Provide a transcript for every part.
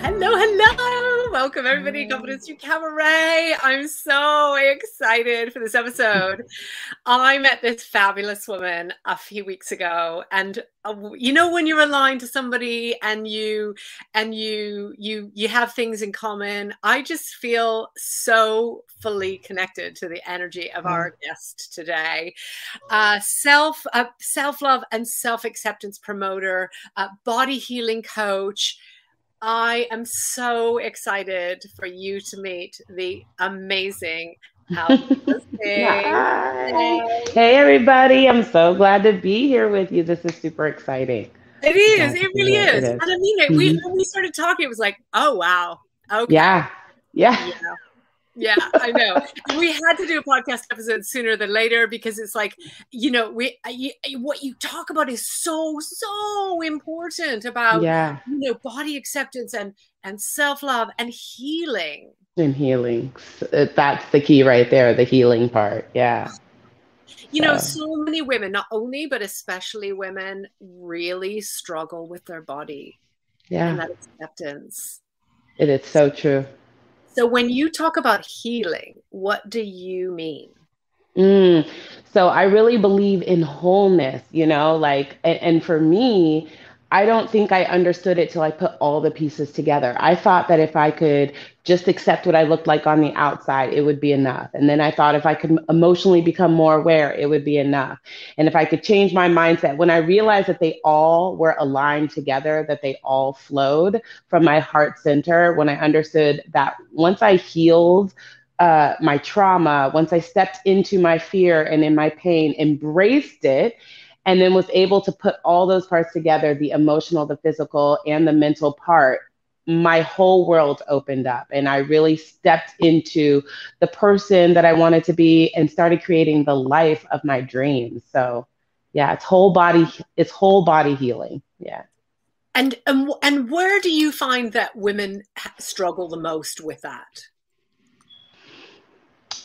Hello, hello. Welcome, everybody. Confidence through Cabaret. I'm so excited for this episode. I met this fabulous woman a few weeks ago, and uh, you know when you're aligned to somebody and you and you you you have things in common. I just feel so fully connected to the energy of our guest today. Uh, self uh, self love and self acceptance promoter, uh, body healing coach I am so excited for you to meet the amazing. Hi. Hey, everybody. I'm so glad to be here with you. This is super exciting. It is. It really is. It is. And I mean, it, we, mm-hmm. when we started talking, it was like, oh, wow. Okay. Yeah. Yeah. yeah. Yeah, I know. we had to do a podcast episode sooner than later because it's like, you know, we uh, you, uh, what you talk about is so so important about yeah. you know body acceptance and and self love and healing. And healing, uh, that's the key right there. The healing part. Yeah. You know, so many women, not only but especially women, really struggle with their body. Yeah. And that acceptance. It is so true. So when you talk about healing, what do you mean? Mm, so I really believe in wholeness, you know, like, and, and for me, I don't think I understood it till I put all the pieces together. I thought that if I could just accept what I looked like on the outside, it would be enough. And then I thought if I could emotionally become more aware, it would be enough. And if I could change my mindset, when I realized that they all were aligned together, that they all flowed from my heart center, when I understood that once I healed uh, my trauma, once I stepped into my fear and in my pain, embraced it, and then was able to put all those parts together the emotional, the physical, and the mental part. My whole world opened up, and I really stepped into the person that I wanted to be and started creating the life of my dreams. So, yeah, it's whole body, it's whole body healing. Yeah. And and and where do you find that women struggle the most with that?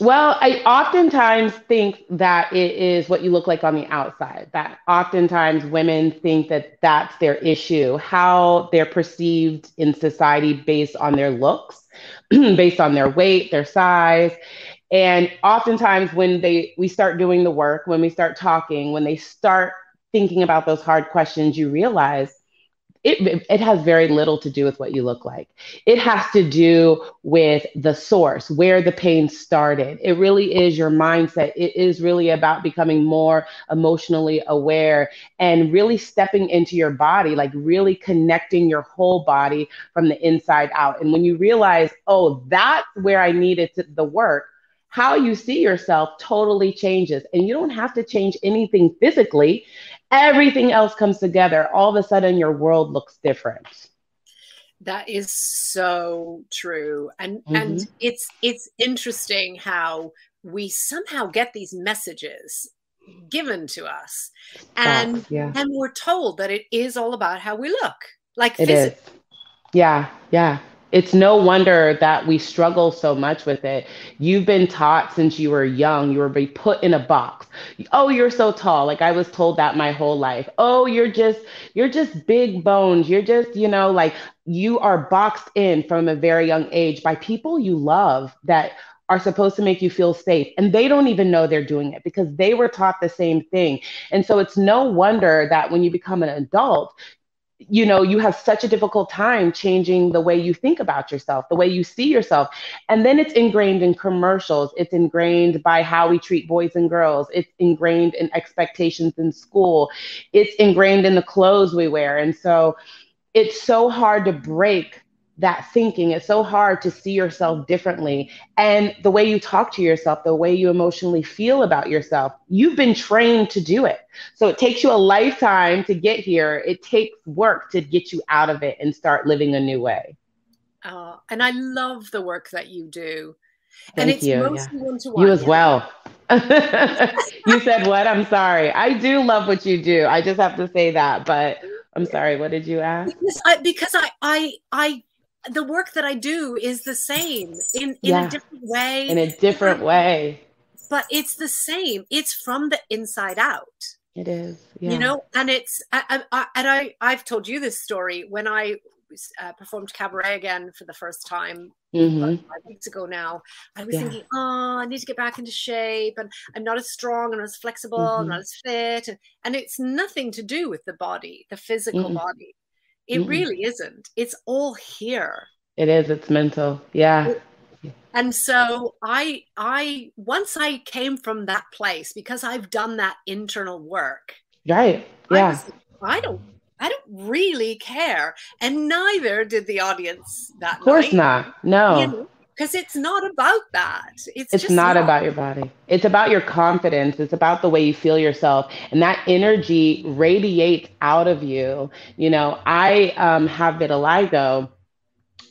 Well, I oftentimes think that it is what you look like on the outside. That oftentimes women think that that's their issue, how they're perceived in society based on their looks, based on their weight, their size. And oftentimes when they we start doing the work, when we start talking, when they start thinking about those hard questions, you realize it, it has very little to do with what you look like. It has to do with the source, where the pain started. It really is your mindset. It is really about becoming more emotionally aware and really stepping into your body, like really connecting your whole body from the inside out. And when you realize, oh, that's where I needed to, the work, how you see yourself totally changes. And you don't have to change anything physically everything else comes together, all of a sudden your world looks different. That is so true. And mm-hmm. and it's it's interesting how we somehow get these messages given to us and yeah. and we're told that it is all about how we look like it physically. is. yeah yeah it's no wonder that we struggle so much with it. You've been taught since you were young, you were put in a box. Oh, you're so tall. Like I was told that my whole life. Oh, you're just you're just big bones. You're just, you know, like you are boxed in from a very young age by people you love that are supposed to make you feel safe. And they don't even know they're doing it because they were taught the same thing. And so it's no wonder that when you become an adult, you know you have such a difficult time changing the way you think about yourself the way you see yourself. And then it's ingrained in commercials. It's ingrained by how we treat boys and girls. It's ingrained in expectations in school. It's ingrained in the clothes we wear. And so it's so hard to break that thinking. It's so hard to see yourself differently. And the way you talk to yourself, the way you emotionally feel about yourself, you've been trained to do it. So it takes you a lifetime to get here. It takes work to get you out of it and start living a new way. Uh, and I love the work that you do. Thank and it's you. mostly yeah. one-to-one. You as well. you said what? I'm sorry. I do love what you do. I just have to say that, but I'm sorry. What did you ask? Because I, because I, I, I the work that I do is the same in, in yeah. a different way. In a different way. But it's the same. It's from the inside out. It is. Yeah. You know, and it's I, I, and I I've told you this story when I uh, performed cabaret again for the first time mm-hmm. five weeks ago now, I was yeah. thinking, oh, I need to get back into shape, and I'm not as strong and as flexible, mm-hmm. and not as fit, and, and it's nothing to do with the body, the physical mm-hmm. body. It mm-hmm. really isn't. It's all here. It is. It's mental. Yeah. It, and so i i once i came from that place because i've done that internal work right yeah I, was, I don't i don't really care and neither did the audience that of course night. not no you know, because it's not about that. It's, it's not, not, about your body. It's about your confidence. It's about the way you feel yourself, and that energy radiates out of you. You know, I um, have vitiligo,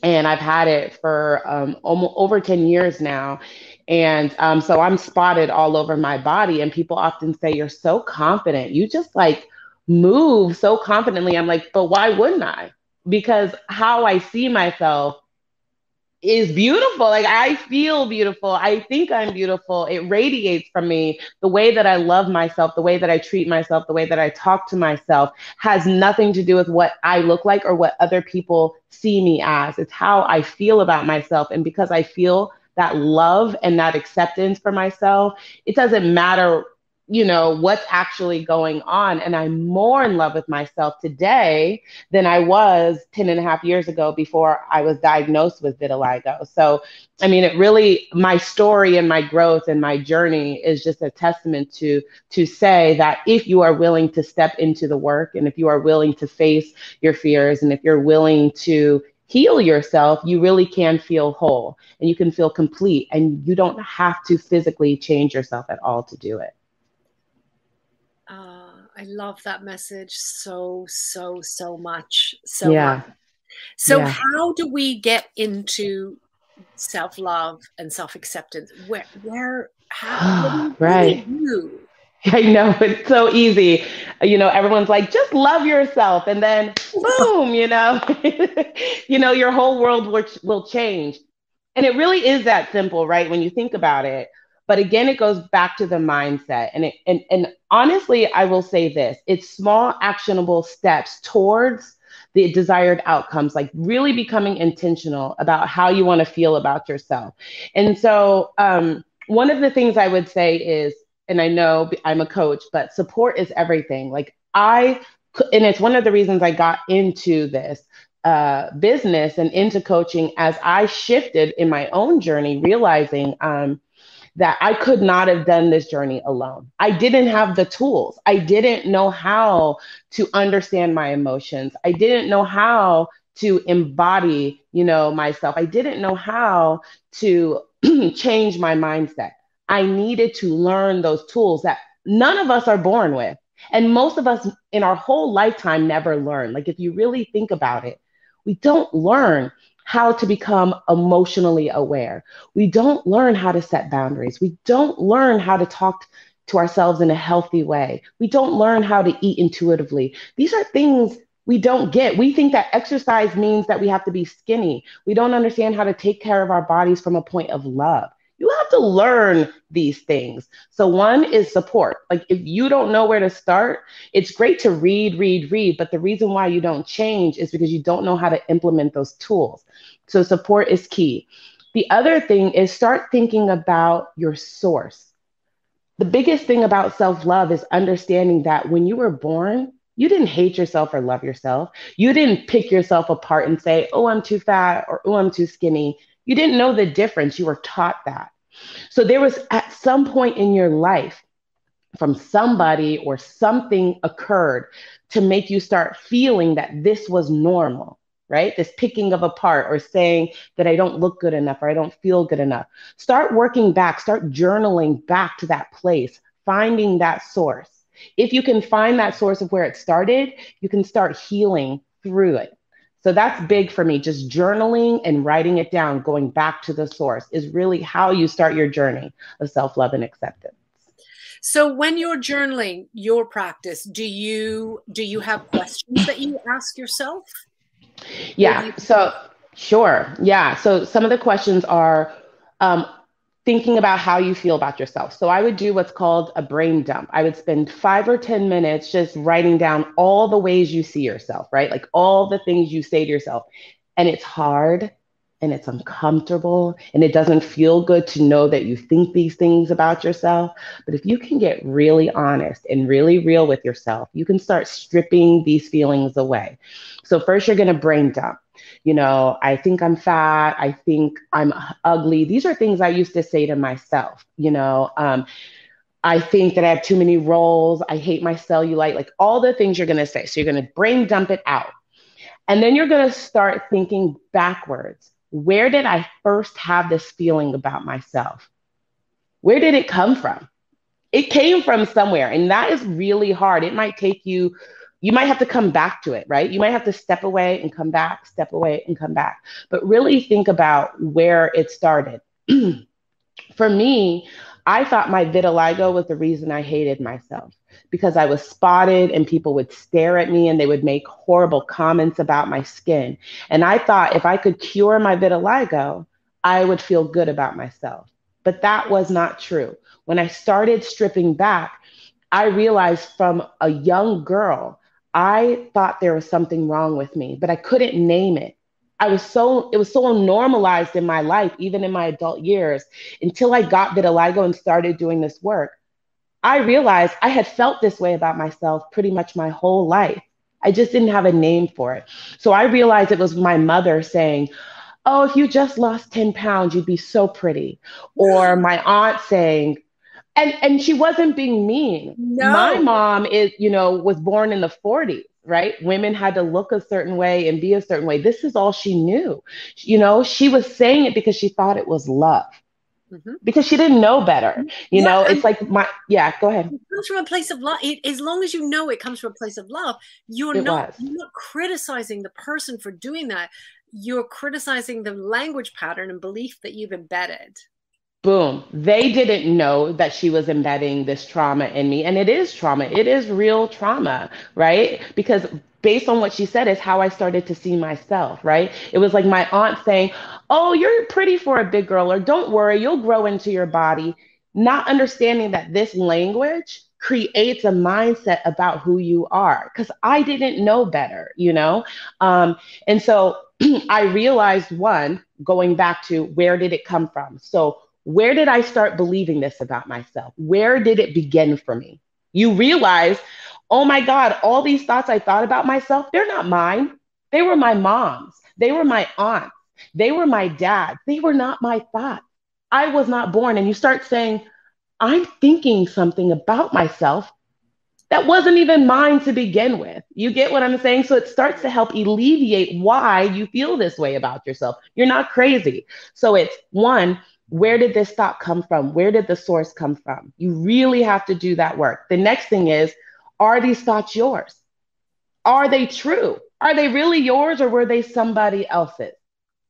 and I've had it for um, almost over 10 years now. And um, so I'm spotted all over my body. And people often say, You're so confident. You just like move so confidently. I'm like, But why wouldn't I? Because how I see myself is beautiful. Like I feel beautiful. I think I'm beautiful. It radiates from me. The way that I love myself, the way that I treat myself, the way that I talk to myself has nothing to do with what I look like or what other people see me as. It's how I feel about myself. And because I feel that love and that acceptance for myself, it doesn't matter you know what's actually going on and i'm more in love with myself today than i was 10 and a half years ago before i was diagnosed with vitiligo so i mean it really my story and my growth and my journey is just a testament to to say that if you are willing to step into the work and if you are willing to face your fears and if you're willing to heal yourself, you really can feel whole and you can feel complete, and you don't have to physically change yourself at all to do it. I love that message so, so, so much. So yeah. Much. So yeah. how do we get into self-love and self-acceptance? Where where how right. You. I know it's so easy. You know, everyone's like, just love yourself, and then boom, you know, you know, your whole world will, will change. And it really is that simple, right? When you think about it. But again, it goes back to the mindset. And it, and and honestly, I will say this: it's small, actionable steps towards the desired outcomes, like really becoming intentional about how you want to feel about yourself. And so, um, one of the things I would say is, and I know I'm a coach, but support is everything. Like I, and it's one of the reasons I got into this uh, business and into coaching as I shifted in my own journey, realizing um, that I could not have done this journey alone. I didn't have the tools. I didn't know how to understand my emotions. I didn't know how to embody, you know, myself. I didn't know how to change my mindset. I needed to learn those tools that none of us are born with. And most of us in our whole lifetime never learn. Like, if you really think about it, we don't learn how to become emotionally aware. We don't learn how to set boundaries. We don't learn how to talk to ourselves in a healthy way. We don't learn how to eat intuitively. These are things we don't get. We think that exercise means that we have to be skinny. We don't understand how to take care of our bodies from a point of love you have to learn these things. So, one is support. Like, if you don't know where to start, it's great to read, read, read. But the reason why you don't change is because you don't know how to implement those tools. So, support is key. The other thing is start thinking about your source. The biggest thing about self love is understanding that when you were born, you didn't hate yourself or love yourself. You didn't pick yourself apart and say, oh, I'm too fat or oh, I'm too skinny you didn't know the difference. You were taught that. So there was at some point in your life, from somebody or something occurred to make you start feeling that this was normal, right? This picking of apart or saying that I don't look good enough or I don't feel good enough. Start working back, start journaling back to that place, finding that source. If you can find that source of where it started, you can start healing through it. So that's big for me. Just journaling and writing it down, going back to the source is really how you start your journey of self love and acceptance. So when you're journaling your practice, do you do you have questions that you ask yourself? Yeah. You- so sure. Yeah. So some of the questions are um, thinking about how you feel about yourself. So I would do what's called a brain dump. I would spend five or 10 minutes just writing down all the ways you see yourself, right? Like all the things you say to yourself. And it's hard and it's uncomfortable and it doesn't feel good to know that you think these things about yourself. But if you can get really honest and really real with yourself, you can start stripping these feelings away. So, first, you're going to brain dump. You know, I think I'm fat. I think I'm ugly. These are things I used to say to myself, you know. Um, I think that I have too many rolls. I hate my cellulite, like all the things you're going to say. So you're going to brain dump it out. And then you're going to start thinking backwards where did I first have this feeling about myself? Where did it come from? It came from somewhere, and that is really hard. It might take you, you might have to come back to it, right? You might have to step away and come back, step away and come back. But really think about where it started. For me, I thought my vitiligo was the reason I hated myself because I was spotted and people would stare at me and they would make horrible comments about my skin. And I thought if I could cure my vitiligo, I would feel good about myself. But that was not true. When I started stripping back, I realized from a young girl, I thought there was something wrong with me, but I couldn't name it. I was so it was so normalized in my life, even in my adult years, until I got vitiligo and started doing this work. I realized I had felt this way about myself pretty much my whole life. I just didn't have a name for it. So I realized it was my mother saying, Oh, if you just lost 10 pounds, you'd be so pretty. Or my aunt saying, and and she wasn't being mean. No. My mom is, you know, was born in the 40s, right? Women had to look a certain way and be a certain way. This is all she knew. You know, she was saying it because she thought it was love mm-hmm. because she didn't know better. You yeah, know, it's like my yeah. Go ahead. It comes from a place of love. It, as long as you know it comes from a place of love, you're it not was. you're not criticizing the person for doing that. You're criticizing the language pattern and belief that you've embedded boom. They didn't know that she was embedding this trauma in me and it is trauma. It is real trauma right? Because based on what she said is how i started to see myself right? It was like my aunt saying oh you're pretty for a big girl or don't worry you'll grow into your body. Not understanding that this language creates a mindset about who you are because i didn't know better you know? Um, and so i realized one going back to where did it come from? So where did I start believing this about myself? Where did it begin for me? You realize, oh my God, all these thoughts I thought about myself, they're not mine. They were my mom's, they were my aunt's, they were my dad. They were not my thoughts. I was not born. And you start saying, I'm thinking something about myself that wasn't even mine to begin with. You get what I'm saying? So it starts to help alleviate why you feel this way about yourself. You're not crazy. So it's one, where did this thought come from? Where did the source come from? You really have to do that work. The next thing is, are these thoughts yours? Are they true? Are they really yours or were they somebody else's?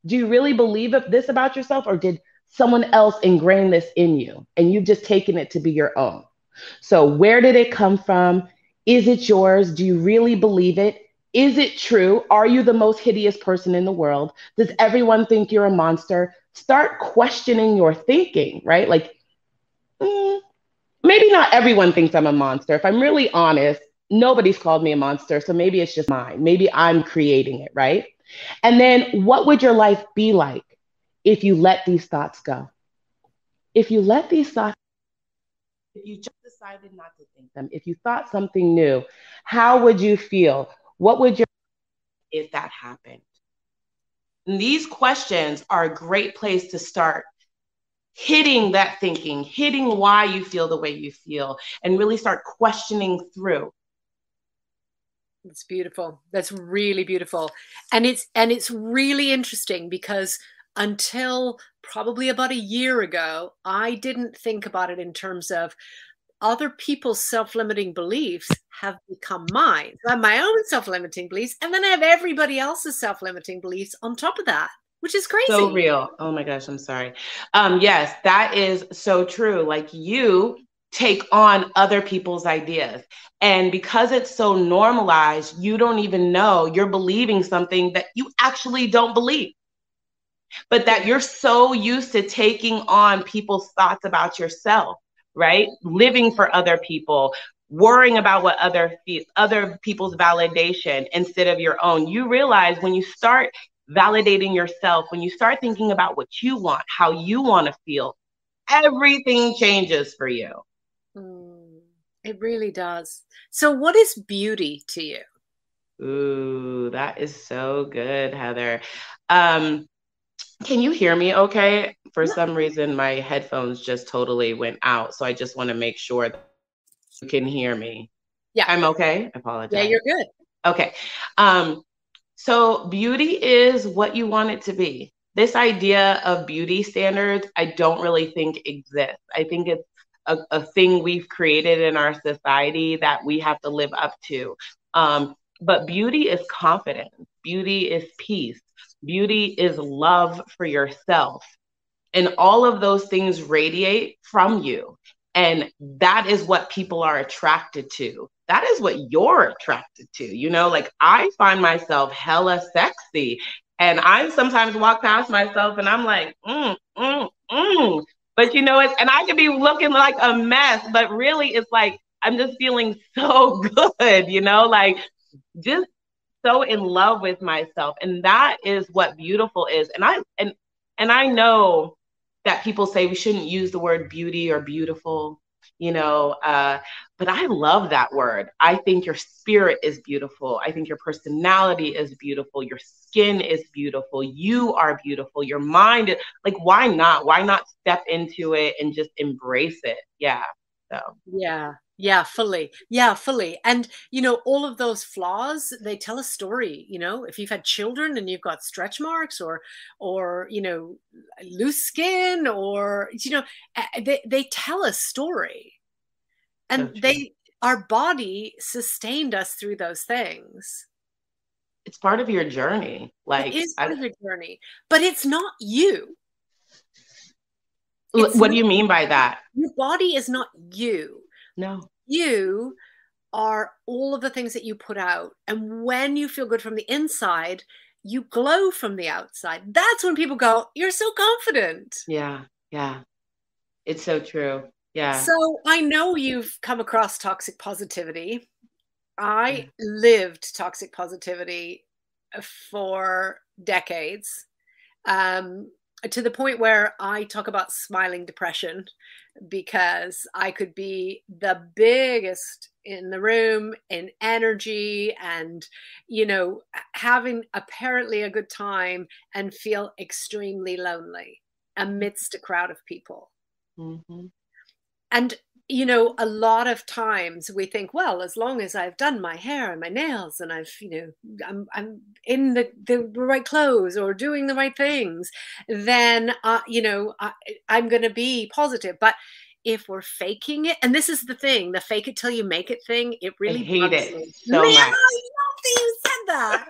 Do you really believe this about yourself or did someone else ingrain this in you and you've just taken it to be your own? So, where did it come from? Is it yours? Do you really believe it? Is it true? Are you the most hideous person in the world? Does everyone think you're a monster? Start questioning your thinking, right? Like, mm, maybe not everyone thinks I'm a monster. If I'm really honest, nobody's called me a monster. So maybe it's just mine. Maybe I'm creating it, right? And then what would your life be like if you let these thoughts go? If you let these thoughts, if you just decided not to think them, if you thought something new, how would you feel? What would your if that happened? And these questions are a great place to start hitting that thinking, hitting why you feel the way you feel, and really start questioning through. It's beautiful. That's really beautiful. And it's and it's really interesting because until probably about a year ago, I didn't think about it in terms of other people's self-limiting beliefs have become mine. So I have my own self-limiting beliefs, and then I have everybody else's self-limiting beliefs on top of that, which is crazy. So real. Oh my gosh, I'm sorry. Um, yes, that is so true. Like you take on other people's ideas. And because it's so normalized, you don't even know you're believing something that you actually don't believe. but that you're so used to taking on people's thoughts about yourself, right? Living for other people, worrying about what other other people's validation instead of your own. You realize when you start validating yourself, when you start thinking about what you want, how you want to feel, everything changes for you. Mm, it really does. So, what is beauty to you? Ooh, that is so good, Heather. Um, can you hear me okay? For some reason, my headphones just totally went out. So I just want to make sure that you can hear me. Yeah. I'm okay. I apologize. Yeah, you're good. Okay. Um, so beauty is what you want it to be. This idea of beauty standards, I don't really think exists. I think it's a, a thing we've created in our society that we have to live up to. Um, but beauty is confidence, beauty is peace, beauty is love for yourself. And all of those things radiate from you. And that is what people are attracted to. That is what you're attracted to. You know, like I find myself hella sexy. And I sometimes walk past myself and I'm like, mm, mm, mm. But you know, it's, and I could be looking like a mess, but really it's like, I'm just feeling so good, you know, like just so in love with myself and that is what beautiful is. And i and and i know that people say we shouldn't use the word beauty or beautiful you know uh, but i love that word. I think your spirit is beautiful. I think your personality is beautiful. Your skin is beautiful. You are beautiful. Your mind is, like why not? Why not step into it and just embrace it? Yeah so. Yeah yeah fully. Yeah fully. And you know all of those flaws they tell a story you know? If you've had children and you've got stretch marks or or you know loose skin or you know they, they tell a story. And so they our body sustained us through those things. It's part of your journey. Like it is part I, of your journey but it's not you. It's what not, do you mean by that? Your body is not you no. You are all of the things that you put out. And when you feel good from the inside, you glow from the outside. That's when people go, You're so confident. Yeah. Yeah. It's so true. Yeah. So I know you've come across toxic positivity. I lived toxic positivity for decades. Um, to the point where I talk about smiling depression because I could be the biggest in the room in energy and, you know, having apparently a good time and feel extremely lonely amidst a crowd of people. Mm-hmm. And you know, a lot of times we think, well, as long as I've done my hair and my nails and I've, you know, I'm, I'm in the, the right clothes or doing the right things, then, uh, you know, I, I'm going to be positive. But if we're faking it, and this is the thing, the fake it till you make it thing, it really I hate it me. so Man, much. I love that you said that.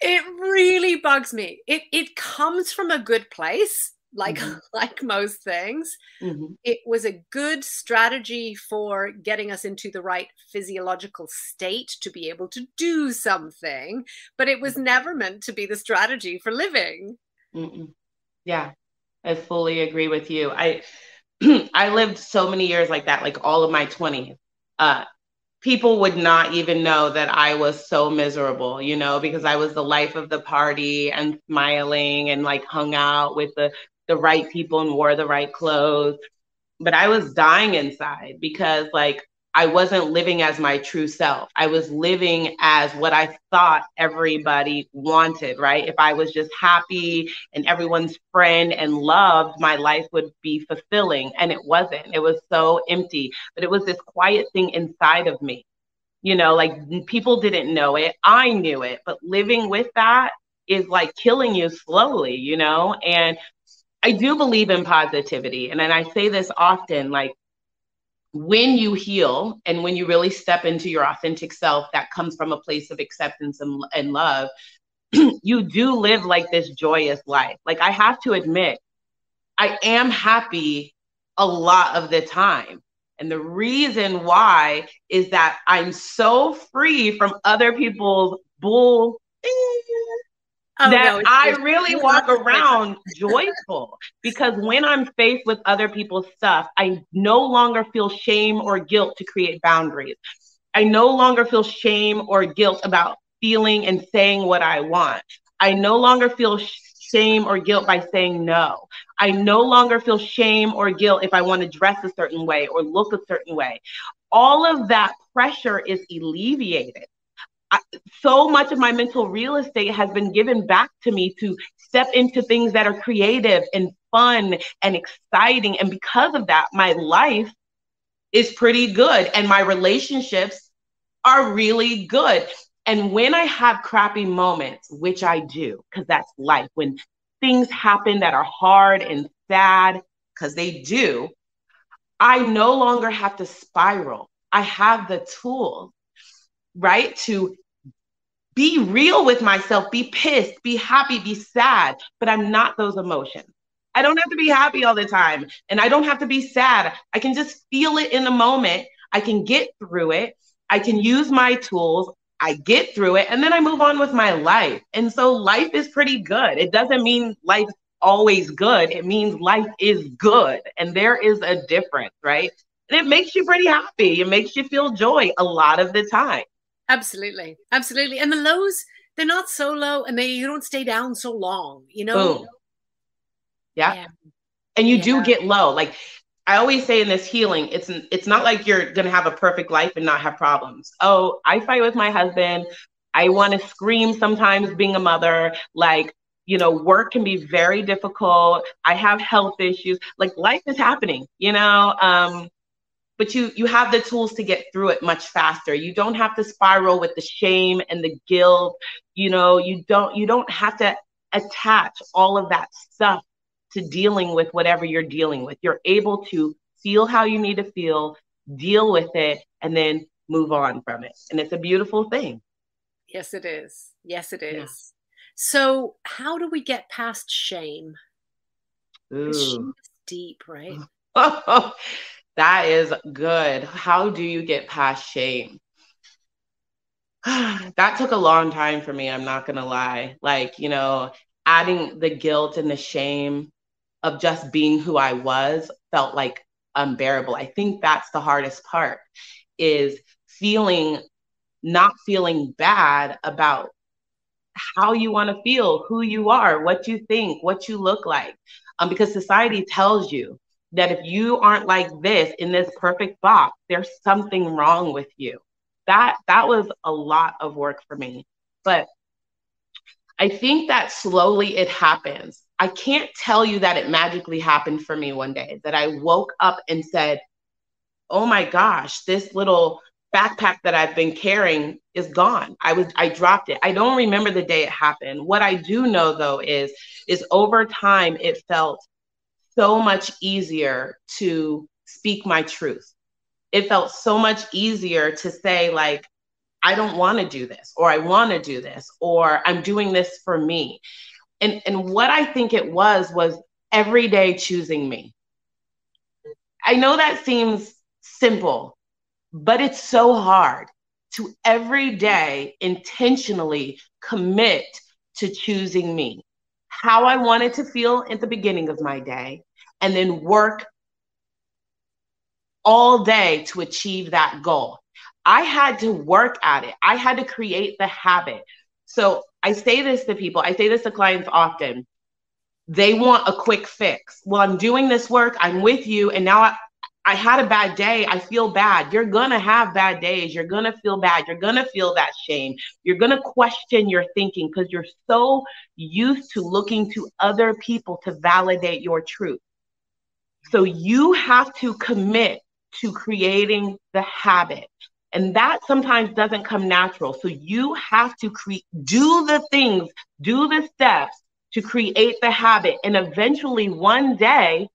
it really bugs me. It it comes from a good place like mm-hmm. like most things mm-hmm. it was a good strategy for getting us into the right physiological state to be able to do something but it was mm-hmm. never meant to be the strategy for living Mm-mm. yeah i fully agree with you i i lived so many years like that like all of my 20s uh people would not even know that I was so miserable, you know, because I was the life of the party and smiling and like hung out with the the right people and wore the right clothes. But I was dying inside because, like, I wasn't living as my true self. I was living as what I thought everybody wanted, right? If I was just happy and everyone's friend and loved, my life would be fulfilling. And it wasn't. It was so empty. But it was this quiet thing inside of me. You know, like people didn't know it. I knew it. But living with that is like killing you slowly, you know? And I do believe in positivity. And then I say this often like, when you heal and when you really step into your authentic self that comes from a place of acceptance and, and love, you do live like this joyous life. Like, I have to admit, I am happy a lot of the time. And the reason why is that I'm so free from other people's bull Oh, that no, I really walk around joyful because when I'm faced with other people's stuff, I no longer feel shame or guilt to create boundaries. I no longer feel shame or guilt about feeling and saying what I want. I no longer feel shame or guilt by saying no. I no longer feel shame or guilt if I want to dress a certain way or look a certain way. All of that pressure is alleviated. I, so much of my mental real estate has been given back to me to step into things that are creative and fun and exciting. And because of that, my life is pretty good and my relationships are really good. And when I have crappy moments, which I do, because that's life, when things happen that are hard and sad, because they do, I no longer have to spiral. I have the tools, right, to be real with myself, be pissed, be happy, be sad, but I'm not those emotions. I don't have to be happy all the time and I don't have to be sad. I can just feel it in the moment. I can get through it. I can use my tools. I get through it and then I move on with my life. And so life is pretty good. It doesn't mean life's always good. It means life is good. And there is a difference, right? And it makes you pretty happy. It makes you feel joy a lot of the time. Absolutely. Absolutely. And the lows, they're not so low and they you don't stay down so long, you know? Boom. Yeah. yeah. And you yeah. do get low. Like I always say in this healing, it's it's not like you're gonna have a perfect life and not have problems. Oh, I fight with my husband. I want to scream sometimes being a mother. Like, you know, work can be very difficult. I have health issues. Like life is happening, you know. Um, but you you have the tools to get through it much faster. You don't have to spiral with the shame and the guilt. You know, you don't you don't have to attach all of that stuff to dealing with whatever you're dealing with. You're able to feel how you need to feel, deal with it, and then move on from it. And it's a beautiful thing. Yes, it is. Yes, it is. Yeah. So, how do we get past shame? Shame is deep, right? that is good. How do you get past shame? that took a long time for me. I'm not going to lie. Like, you know, adding the guilt and the shame of just being who I was felt like unbearable. I think that's the hardest part is feeling not feeling bad about how you want to feel, who you are, what you think, what you look like. Um, because society tells you that if you aren't like this in this perfect box, there's something wrong with you. That that was a lot of work for me. But I think that slowly it happens. I can't tell you that it magically happened for me one day, that I woke up and said, Oh my gosh, this little backpack that I've been carrying is gone. I was I dropped it. I don't remember the day it happened. What I do know though is is over time it felt so much easier to speak my truth. It felt so much easier to say like I don't want to do this or I want to do this or I'm doing this for me and and what I think it was was every day choosing me. I know that seems simple, but it's so hard to every day intentionally commit to choosing me, how I wanted to feel at the beginning of my day, and then work all day to achieve that goal. I had to work at it. I had to create the habit. So I say this to people, I say this to clients often. They want a quick fix. Well, I'm doing this work, I'm with you, and now I, I had a bad day. I feel bad. You're going to have bad days. You're going to feel bad. You're going to feel that shame. You're going to question your thinking because you're so used to looking to other people to validate your truth. So you have to commit to creating the habit. And that sometimes doesn't come natural. So you have to create, do the things, do the steps to create the habit. And eventually, one day,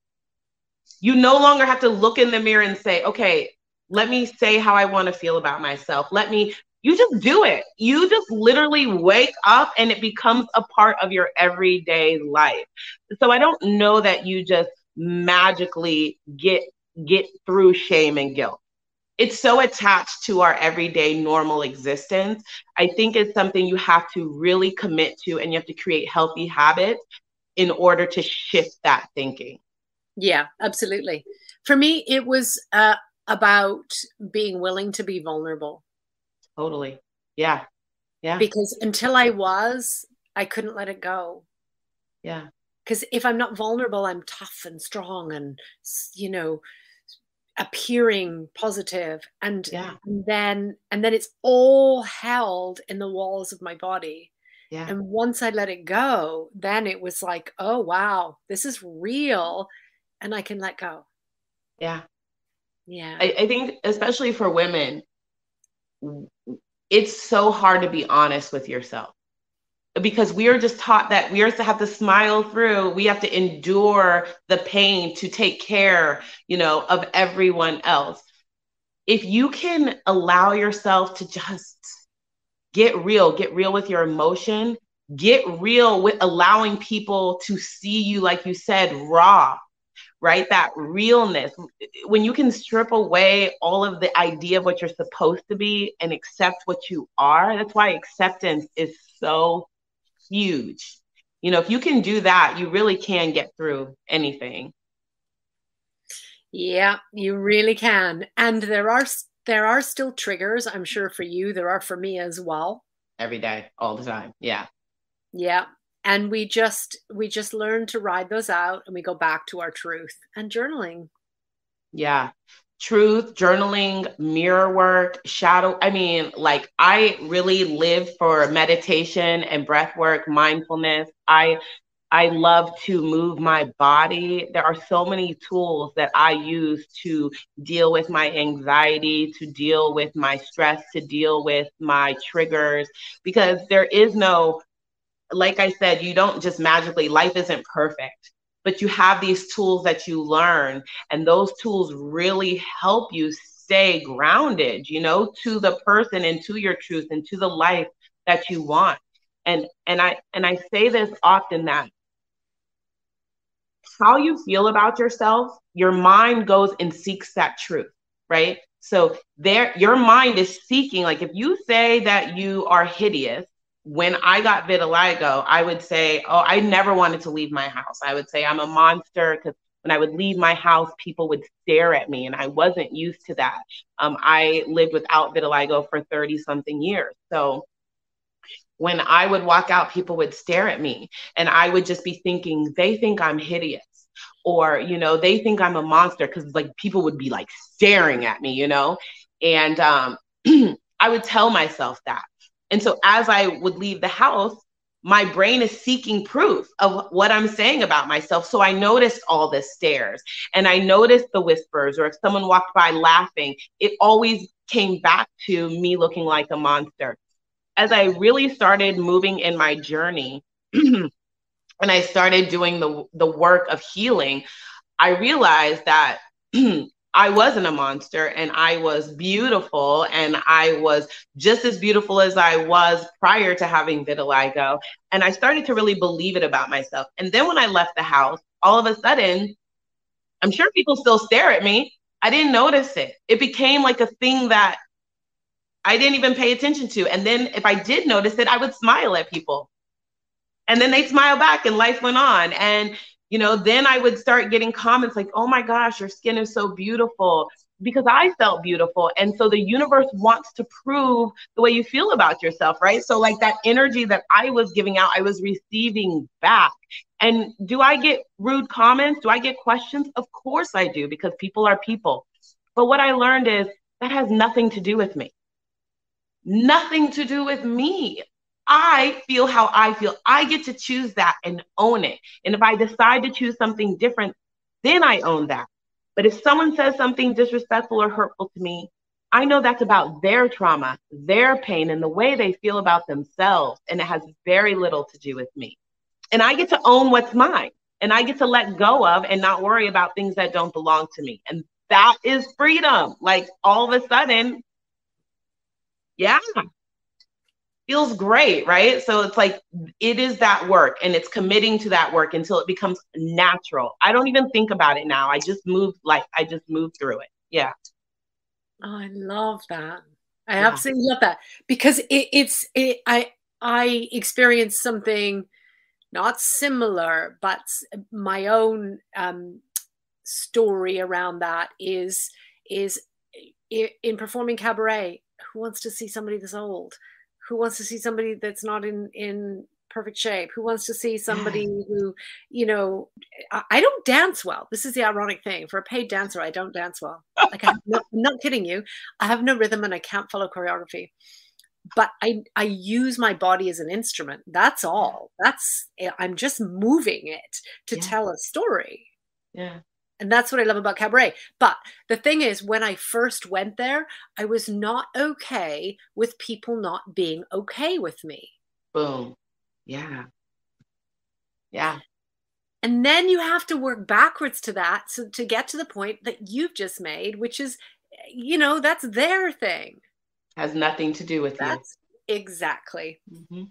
you no longer have to look in the mirror and say, okay, let me say how I want to feel about myself. Let me, you just do it. You just literally wake up and it becomes a part of your everyday life. So I don't know that you just magically get get through shame and guilt it's so attached to our everyday normal existence. I think it's something you have to really commit to and you have to create healthy habits in order to shift that thinking. Yeah, absolutely. For me, it was uh, about being willing to be vulnerable. Totally. Yeah. Yeah. Because until I was, I couldn't let it go. Yeah. Because if I'm not vulnerable, I'm tough and strong and, you know, appearing positive and, yeah. and then and then it's all held in the walls of my body. Yeah. and once i let it go then it was like oh wow this is real and i can let go. Yeah. Yeah. I, I think especially for women it's so hard to be honest with yourself because we are just taught that we are to have to smile through. We have to endure the pain to take care you know of everyone else. If you can allow yourself to just get real get real with your emotion get real with allowing people to see you like you said raw right? That realness. When you can strip away all of the idea of what you're supposed to be and accept what you are that's why acceptance is so huge. You know, if you can do that, you really can get through anything. Yeah, you really can. And there are there are still triggers, I'm sure for you, there are for me as well. Every day, all the time. Yeah. Yeah. And we just we just learn to ride those out and we go back to our truth and journaling. Yeah truth, journaling, mirror work, shadow. I mean, like I really live for meditation and breath work, mindfulness. I I love to move my body. There are so many tools that I use to deal with my anxiety, to deal with my stress, to deal with my triggers because there is no like I said, you don't just magically life isn't perfect but you have these tools that you learn and those tools really help you stay grounded you know to the person and to your truth and to the life that you want. And and i and i say this often that how you feel about yourself your mind goes and seeks that truth right? So there your mind is seeking like if you say that you are hideous when I got vitiligo, I would say, Oh, I never wanted to leave my house. I would say I'm a monster because when I would leave my house, people would stare at me, and I wasn't used to that. Um, I lived without vitiligo for 30 something years. So when I would walk out, people would stare at me, and I would just be thinking, They think I'm hideous. Or, you know, they think I'm a monster because like people would be like staring at me, you know? And um, I would tell myself that. And so as I would leave the house, my brain is seeking proof of what I'm saying about myself. So I noticed all the stares and I noticed the whispers, or if someone walked by laughing, it always came back to me looking like a monster. As I really started moving in my journey and I started doing the, the work of healing, I realized that I wasn't a monster and I was beautiful and I was just as beautiful as I was prior to having vitiligo. And I started to really believe it about myself. And then when I left the house, all of a sudden, I'm sure people still stare at me. I didn't notice it. It became like a thing that I didn't even pay attention to. And then if I did notice it, I would smile at people. And then they smile back and life went on. And you know, then I would start getting comments like, oh my gosh, your skin is so beautiful because I felt beautiful. And so the universe wants to prove the way you feel about yourself, right? So, like that energy that I was giving out, I was receiving back. And do I get rude comments? Do I get questions? Of course I do because people are people. But what I learned is that has nothing to do with me. Nothing to do with me. I feel how I feel. I get to choose that and own it. And if I decide to choose something different, then I own that. But if someone says something disrespectful or hurtful to me, I know that's about their trauma, their pain, and the way they feel about themselves. And it has very little to do with me. And I get to own what's mine. And I get to let go of and not worry about things that don't belong to me. And that is freedom. Like all of a sudden, yeah, feels great, right? So it's like it is that work and it's committing to that work until it becomes natural. I don't even think about it now. I just move like I just move through it. Yeah. Oh, I love that. I yeah. absolutely love that because it, it's it, I I experienced something not similar, but my own um, story around that is is in performing cabaret. Who wants to see somebody this old? Who wants to see somebody that's not in in perfect shape? Who wants to see somebody who, you know, I, I, don't dance well. This is the ironic thing. For a paid dancer, I don't dance well. Like I'm not, I'm not kidding you. I have no rhythm and I can't follow choreography. But I I use my body as an instrument. That's all. That's I'm just moving it to yeah. tell a story. Yeah. And that's what I love about cabaret. But the thing is, when I first went there, I was not okay with people not being okay with me. Boom. Yeah. Yeah. And then you have to work backwards to that so to get to the point that you've just made, which is, you know, that's their thing. Has nothing to do with that's you. Exactly. Mm-hmm.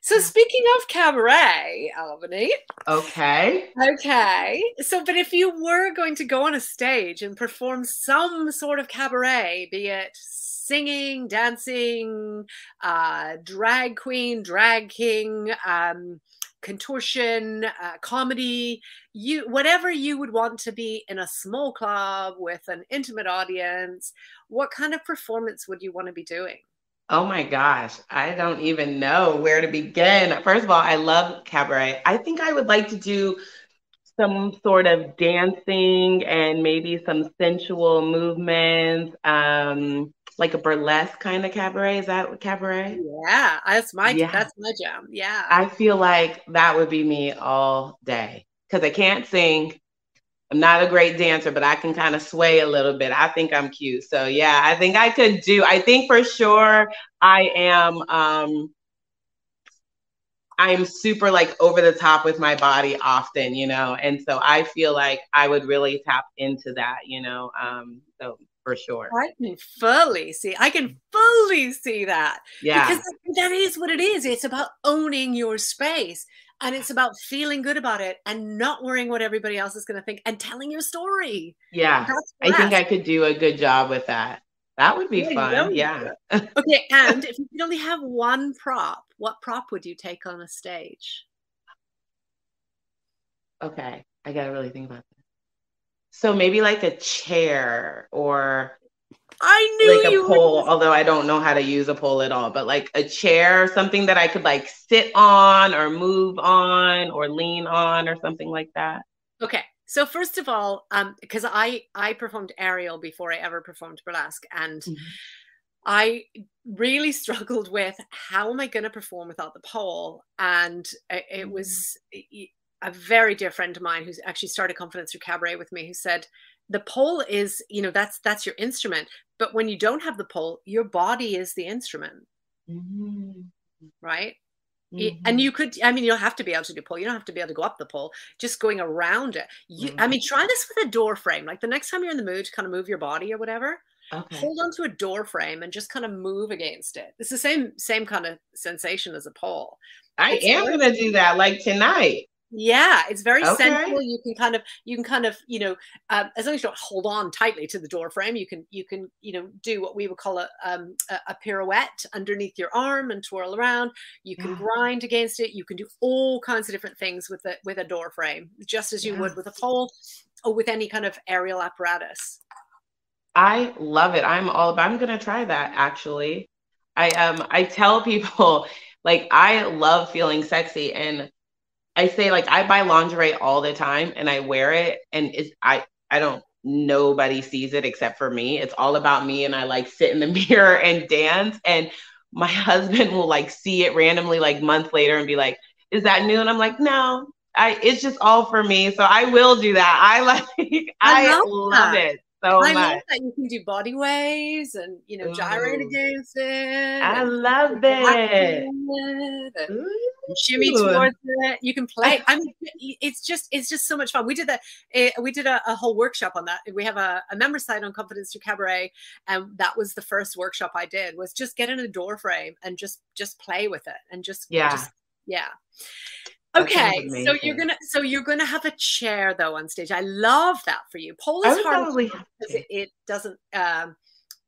So speaking of cabaret, Albany. Okay. Okay. So, but if you were going to go on a stage and perform some sort of cabaret, be it singing, dancing, uh, drag queen, drag king, um, contortion, uh, comedy, you whatever you would want to be in a small club with an intimate audience, what kind of performance would you want to be doing? Oh my gosh, I don't even know where to begin. First of all, I love cabaret. I think I would like to do some sort of dancing and maybe some sensual movements. Um, like a burlesque kind of cabaret. Is that cabaret? Yeah, that's my yeah. that's my jam. Yeah. I feel like that would be me all day because I can't sing. I'm not a great dancer, but I can kind of sway a little bit. I think I'm cute. So yeah, I think I could do. I think for sure I am um I'm super like over the top with my body often, you know. And so I feel like I would really tap into that, you know. Um so for sure. I can fully see. I can fully see that. Yeah. Because that is what it is. It's about owning your space and it's about feeling good about it and not worrying what everybody else is going to think and telling your story. Yeah. I think I could do a good job with that. That would be yeah, fun. Yeah. okay. And if you could only have one prop, what prop would you take on a stage? Okay. I got to really think about that. So maybe like a chair or I knew like a pole, were... although I don't know how to use a pole at all, but like a chair, something that I could like sit on or move on or lean on or something like that. Okay. So first of all, um, because I I performed aerial before I ever performed burlesque, and mm-hmm. I really struggled with how am I going to perform without the pole, and it, it was mm a very dear friend of mine who's actually started confidence through cabaret with me who said the pole is you know that's that's your instrument but when you don't have the pole your body is the instrument mm-hmm. right mm-hmm. and you could i mean you don't have to be able to do pole you don't have to be able to go up the pole just going around it you, mm-hmm. i mean try this with a door frame like the next time you're in the mood to kind of move your body or whatever okay. hold onto a door frame and just kind of move against it it's the same same kind of sensation as a pole I it's am going to do that like tonight. Yeah, it's very okay. central. You can kind of, you can kind of, you know, uh, as long as you don't hold on tightly to the door frame, you can, you can, you know, do what we would call a, um, a, pirouette underneath your arm and twirl around. You can yeah. grind against it. You can do all kinds of different things with a with a door frame, just as you yeah. would with a pole or with any kind of aerial apparatus. I love it. I'm all about. I'm gonna try that actually. I um I tell people like I love feeling sexy and I say like I buy lingerie all the time and I wear it and it's I I don't nobody sees it except for me. It's all about me and I like sit in the mirror and dance and my husband will like see it randomly like months later and be like, "Is that new?" And I'm like, "No, I it's just all for me." So I will do that. I like I, I love, love it so I much. love that you can do body waves and you know gyrate mm. against it. I love it. Shimmy towards it. You can play. I mean, it's just it's just so much fun. We did that. Eh, we did a, a, whole workshop on that. We have a, a member site on Confidence Through Cabaret, and that was the first workshop I did. Was just get in a door frame and just just play with it and just yeah just, yeah. Okay, so you're gonna so you're gonna have a chair though on stage. I love that for you. Pole is hard because it, it, doesn't um,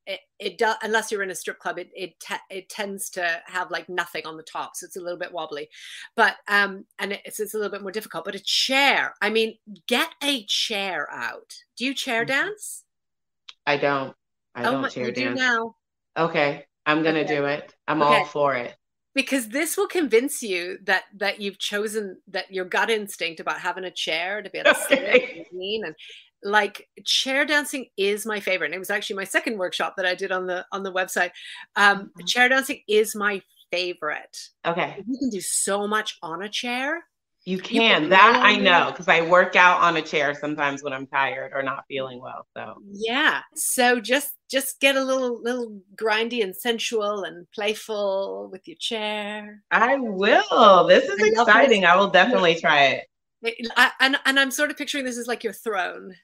it, it does unless you're in a strip club it it, te- it tends to have like nothing on the top so it's a little bit wobbly but um and it's, it's a little bit more difficult but a chair i mean get a chair out do you chair Mm-hmm. dance I don't. I oh don't my chair you do dance. now Okay, I'm gonna Okay. do it. I'm Okay. all for it. Because this will convince you that that you've chosen that your gut instinct about having a chair to be able to sit Okay. and lean and like chair dancing is my favorite and it was actually my second workshop that i did on the on the website um Mhm. chair dancing is my favorite Okay, you can do so much on a chair you can can. That I know because I work out on a chair sometimes when I'm tired or not feeling well. So yeah so just just get a little little grindy and sensual and playful with your chair I will. This is I exciting. I will definitely try it. It- I, and and I'm sort of picturing this as like your throne,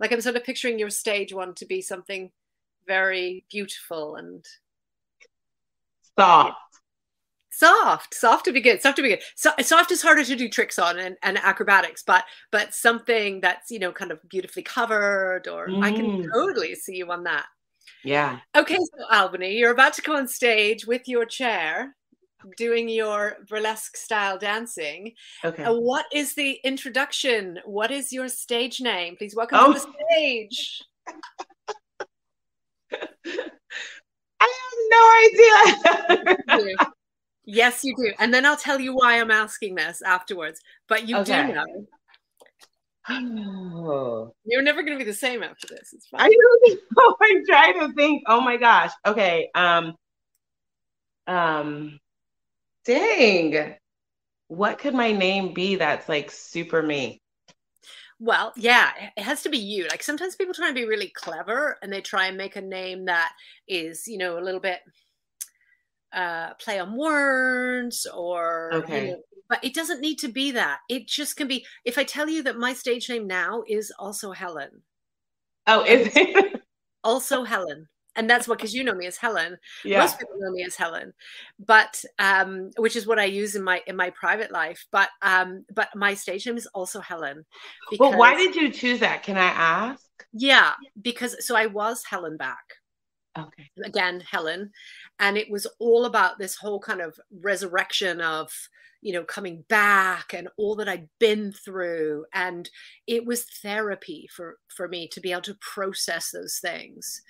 like I'm sort of picturing your stage one to be something very beautiful and Soft. Soft. Soft to be good. Soft to be good. So, soft is harder to do tricks on and, and acrobatics, but but something that's you know kind of beautifully covered, or I can Mm. totally see you on that. Yeah. Okay, so Albany, you're about to come on stage with your chair, doing your burlesque style dancing. Okay. Uh, what is the introduction? What is your stage name? Please welcome Oh. to the stage. I have no idea. Yes, you do. And then I'll tell you why I'm asking this afterwards. But you Okay. do know. oh. You're never going to be the same after this. It's fine. I know. I'm trying to think. Oh my gosh. Okay. Um. Um. Dang. What could my name be that's like super me? Well, yeah, it has to be you. Like sometimes people try and be really clever and they try and make a name that is, you know, a little bit uh play on words or you know, but it doesn't need to be that. It just can be if I tell you that my stage name now is also Helen. Oh, is it? Also Helen. And that's what because you know me as Helen. yeah. Most people know me as Helen, but um, which is what I use in my in my private life. But um, but my stage name is also Helen. But why did you choose that? Can I ask? Yeah, because so I was Helen back Okay. again, Helen, and it was all about this whole kind of resurrection of you know coming back and all that I'd been through, and it was therapy for for me to be able to process those things.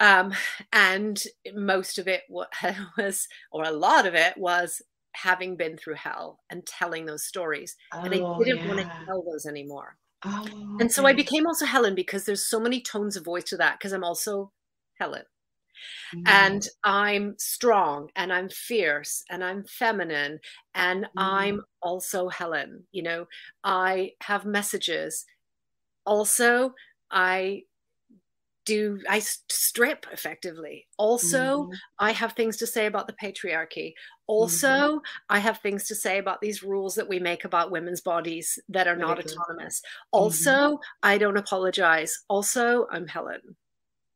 Um, and most of it was, or a lot of it was having been through hell and telling those stories. And I Oh, didn't want to tell those anymore. Oh, And so I became also Helen because there's so many tones of voice to that because I'm also Helen. Mm. And I'm strong and I'm fierce and I'm feminine and I'm also Helen. You know, I have messages. Also, I do, I strip effectively. Also, Mhm. I have things to say about the patriarchy. Also, I have things to say about these rules that we make about women's bodies that are not Ridiculous. autonomous. Also, I don't apologize. Also, I'm Helen.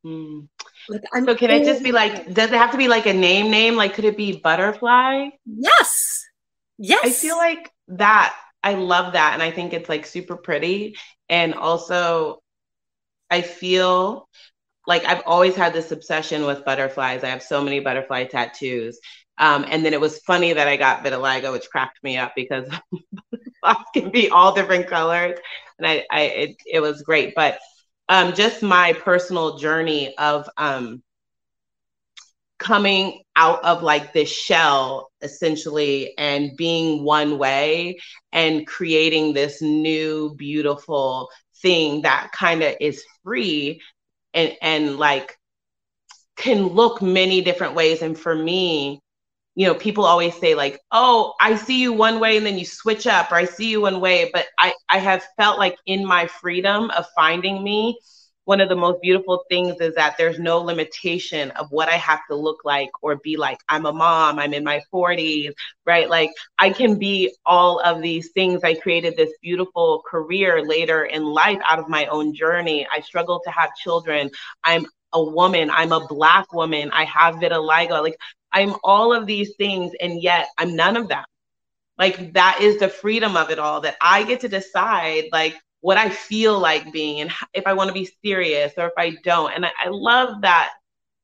Mm. Like, I'm So can it just be like? Does it have to be like a name? Name? Like, could it be butterfly? Yes. Yes. I feel like that. I love that, and I think it's like super pretty. And also, I feel like I've always had this obsession with butterflies. I have so many butterfly tattoos. Um, and then it was funny that I got vitiligo, which cracked me up because butterflies can be all different colors, and I, I it, it was great. But um, just my personal journey of um, coming out of like this shell essentially and being one way and creating this new beautiful thing that kind of is free and and like can look many different ways. And for me you know people always say like oh i see you one way and then you switch up or i see you one way but i i have felt like in my freedom of finding me one of the most beautiful things is that there's no limitation of what I have to look like or be like. I'm a mom, I'm in my 40s, right? Like I can be all of these things. I created this beautiful career later in life out of my own journey. I struggled to have children. I'm a woman, I'm a black woman, I have vitiligo. Like I'm all of these things, and yet I'm none of them. Like that is the freedom of it all that I get to decide, like what I feel like being and if I want to be serious or if I don't. And I, I love that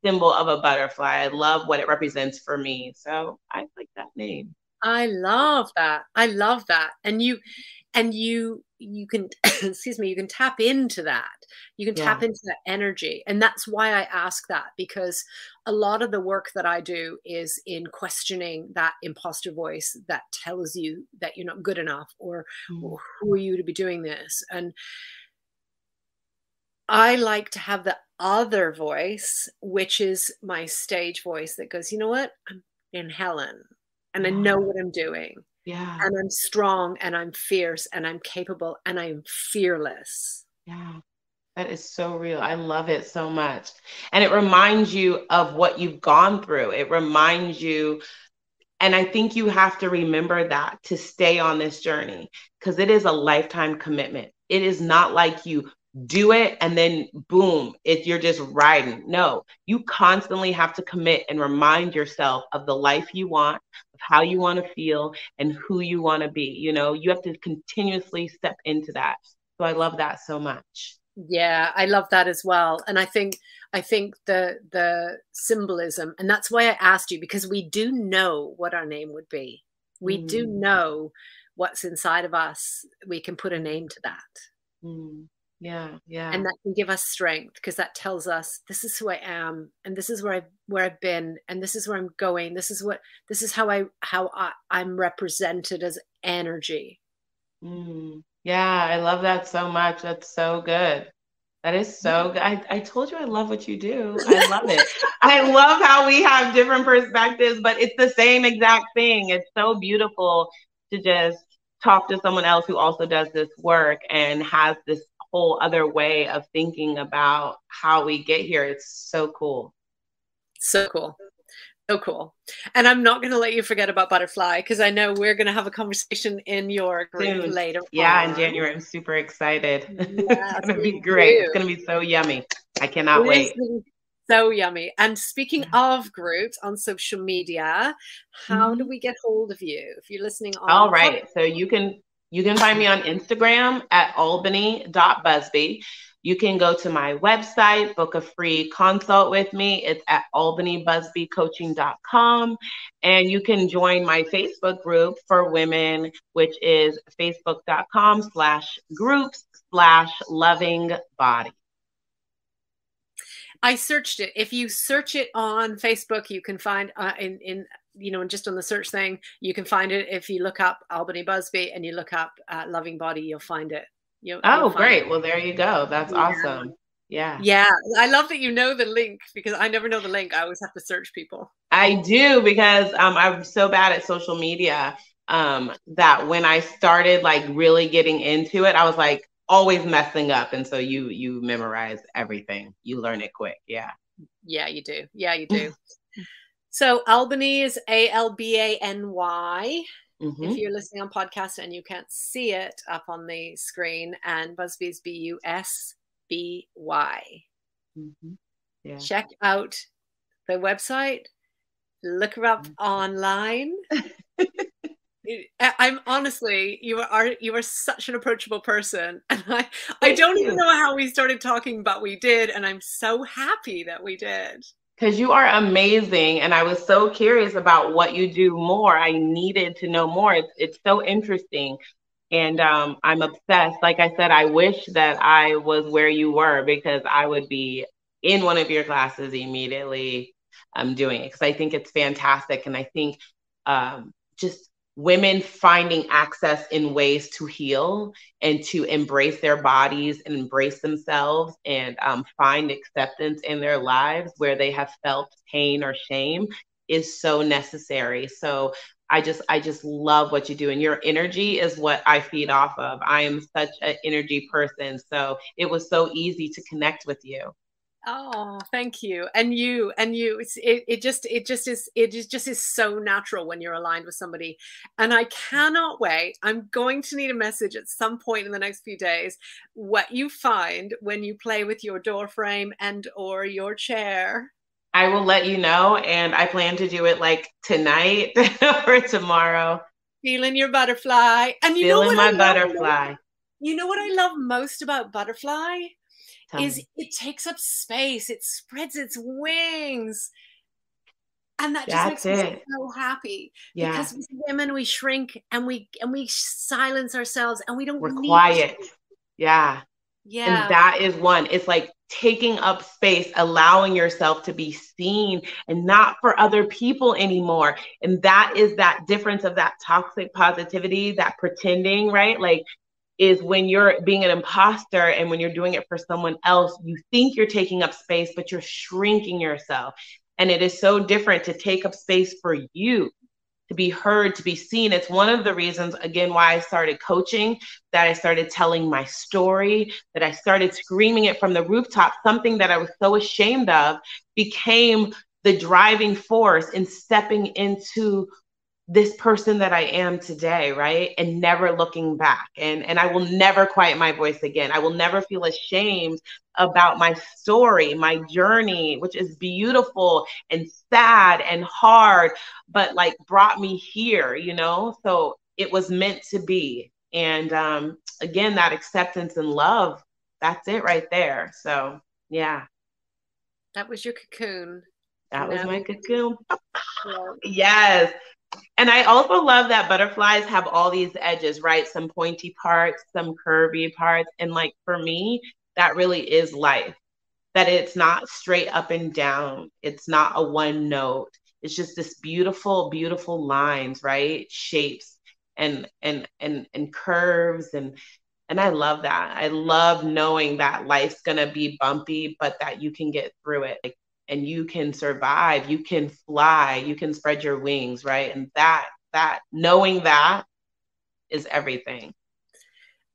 symbol of a butterfly. I love what it represents for me. So I like that name. I love that. I love that. And you and you you can excuse me, you can tap into that. You can yeah. tap into that energy. And that's why I ask that because a lot of the work that I do is in questioning that imposter voice that tells you that you're not good enough or, mm. or who are you to be doing this? And I like to have the other voice, which is my stage voice that goes, you know what? I'm in Helen and I know what I'm doing. Yeah. And I'm strong and I'm fierce and I'm capable and I'm fearless. Yeah. That is so real. I love it so much. And it reminds you of what you've gone through. It reminds you and I think you have to remember that to stay on this journey because it is a lifetime commitment. It is not like you do it and then boom, if you're just riding. No, you constantly have to commit and remind yourself of the life you want, of how you want to feel, and who you want to be. You know, you have to continuously step into that. So I love that so much. Yeah, I love that as well. And I think I think the the symbolism, and that's why I asked you because we do know what our name would be. We mm. do know what's inside of us. We can put a name to that. Mm. Yeah, yeah. And that can give us strength because that tells us this is who I am and this is where I've where I've been and this is where I'm going. This is what this is how I how I, I'm represented as energy. Mm, yeah, I love that so much. That's so good. That is so good. I, I told you I love what you do. I love it. I love how we have different perspectives, but it's the same exact thing. It's so beautiful to just talk to someone else who also does this work and has this whole other way of thinking about how we get here. It's so cool. So cool. So cool. And I'm not going to let you forget about Butterfly because I know we're going to have a conversation in your group Soon. later. Yeah, on. in January. I'm super excited. Yeah, it's going to be great. Do. It's going to be so yummy. I cannot it wait. So yummy. And speaking of groups on social media, how mm-hmm. do we get hold of you if you're listening on? All right. So you can you can find me on Instagram at albany.busby. You can go to my website, book a free consult with me. It's at albanybusbycoaching.com. And you can join my Facebook group for women, which is facebook.com slash groups slash loving body. I searched it. If you search it on Facebook, you can find uh, in in you know, just on the search thing, you can find it. If you look up Albany Busby and you look up uh, Loving Body, you'll find it. You'll, oh, you'll great! It. Well, there you go. That's yeah. awesome. Yeah. Yeah. I love that you know the link because I never know the link. I always have to search people. I do because um, I'm so bad at social media um, that when I started like really getting into it, I was like always messing up. And so you you memorize everything. You learn it quick. Yeah. Yeah, you do. Yeah, you do. So Albany is A L B A N Y. Mm-hmm. If you're listening on podcast and you can't see it up on the screen, and Busby is B U S B Y. Mm-hmm. Yeah. Check out the website. Look her up mm-hmm. online. I'm honestly, you are you are such an approachable person, and I I don't even know how we started talking, but we did, and I'm so happy that we did because you are amazing. And I was so curious about what you do more. I needed to know more. It's, it's so interesting. And um, I'm obsessed. Like I said, I wish that I was where you were because I would be in one of your classes immediately um, doing it because I think it's fantastic. And I think um, just women finding access in ways to heal and to embrace their bodies and embrace themselves and um, find acceptance in their lives where they have felt pain or shame is so necessary. So i just i just love what you do and your energy is what i feed off of. I am such an energy person so it was so easy to connect with you Oh, thank you. And you, and you, it, it just, it just is, it is just is so natural when you're aligned with somebody. And I cannot wait. I'm going to need a message at some point in the next few days, what you find when you play with your door frame and or your chair. I will let you know. And I plan to do it like tonight or tomorrow. Feeling your butterfly. And you Feeling know my butterfly. You know what I love most about butterfly Tell is me. it takes up space. It spreads its wings. And that just That's makes me so happy. Yeah. Because as women we shrink and we and we silence ourselves and we don't We're quiet. Yeah. Yeah. And that is one. It's like taking up space, allowing yourself to be seen and not for other people anymore. And that is that difference of that toxic positivity, that pretending, right? Like, is when you're being an imposter and when you're doing it for someone else, you think you're taking up space, but you're shrinking yourself. And it is so different to take up space for you, to be heard, to be seen. It's one of the reasons, again, why I started coaching, that I started telling my story, that I started screaming it from the rooftop. Something that I was so ashamed of became the driving force in stepping into this person that I am today, right? And never looking back. And and I will never quiet my voice again. I will never feel ashamed about my story, my journey, which is beautiful and sad and hard, but like brought me here, you know? So it was meant to be. And um again, that acceptance and love, that's it right there. So yeah, that was your cocoon. that was my cocoon. Yes. And I also love that butterflies have all these edges, right? Some pointy parts, some curvy parts. And like for me, that really is life. That it's not straight up and down. It's not a one note. It's just this beautiful, beautiful lines, right? Shapes and and and and curves and and I love that. I love knowing that life's gonna be bumpy, but that you can get through it. Like, and you can survive. You can fly. You can spread your wings right? And that that knowing that is everything.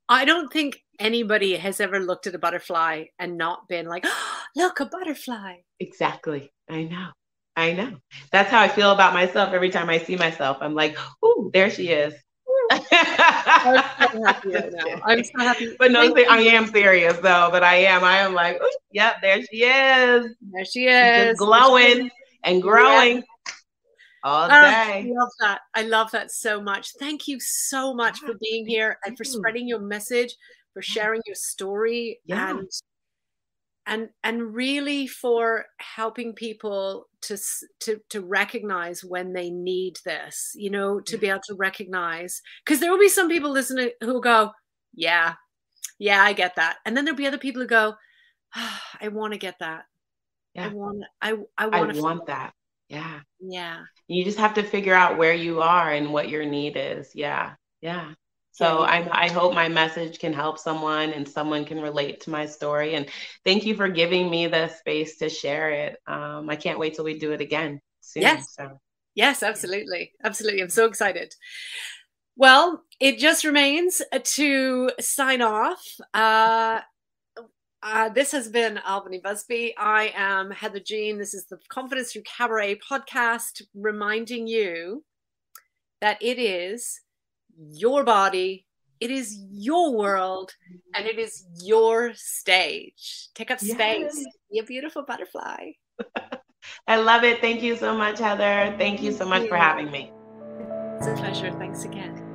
I don't think anybody has ever looked at a butterfly and not been like, oh, look, a butterfly. exactly. I know. I know. That's how i feel about myself every time i see myself. I'm like oh there she is I'm so happy right now. I'm so happy. but no i am serious though but i am i am like yep there she is There she is. just glowing and growing all Ah, I love that. I love that so much. Thank you so much for being here and for spreading your message, for sharing your story, Yeah. and and and really for helping people to to to recognize when they need this. You know, to be able to recognize because there will be some people listening who go, "Yeah, yeah, I get that," and then there'll be other people who go, "Ah, "I want to get that. yeah. I want. I I i want to. want that yeah Yeah." you just have to figure out where you are and what your need is yeah yeah so I, I hope my message can help someone and someone can relate to my story and thank you for giving me the space to share it um, i can't wait till we do it again soon Yes. so Yes, absolutely. Absolutely. I'm so excited. Well, it just remains to sign off. Uh, uh, this has been Albany Busby. I am Heather Jean. This is the Confidence Through Cabaret podcast, reminding you that it is your body, it is your world, and it is your stage. Take up space. Yes. Be a beautiful butterfly. i love it thank you so much heather thank you so much for having me It's a pleasure. Thanks again.